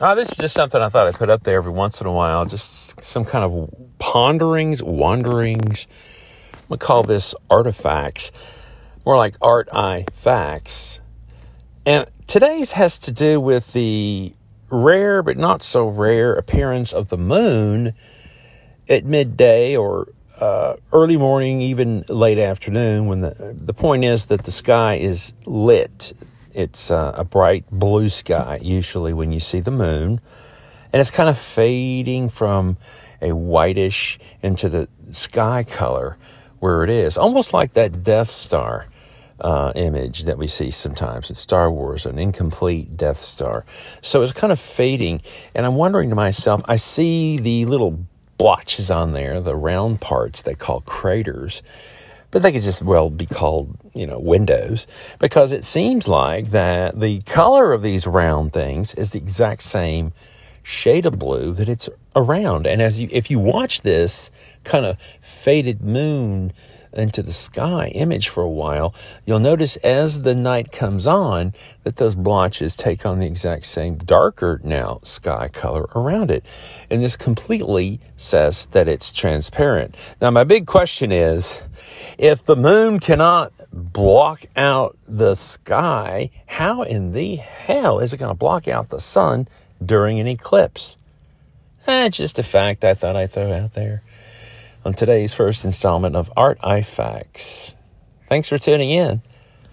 Oh, this is just something I thought I'd put up there every once in a while. Just some kind of ponderings, wanderings. I'm going to call this artifacts, more like art eye facts. And today's has to do with the rare but not so rare appearance of the moon at midday or uh, early morning, even late afternoon. When the the point is that the sky is lit, it's uh, a bright blue sky usually when you see the moon, and it's kind of fading from a whitish into the sky color where it is, almost like that Death Star. Uh, image that we see sometimes in Star Wars, an incomplete Death Star. So it's kind of fading, and I'm wondering to myself, I see the little blotches on there, the round parts they call craters. But they could just well be called, you know, windows because it seems like that the color of these round things is the exact same shade of blue that it's around. And as you, if you watch this kind of faded moon into the sky image for a while, you'll notice as the night comes on that those blotches take on the exact same darker now sky color around it. And this completely says that it's transparent. Now, my big question is if the moon cannot block out the sky, how in the hell is it going to block out the sun during an eclipse? That's just a fact I thought I'd throw out there on today's first installment of Art Facts. Thanks for tuning in.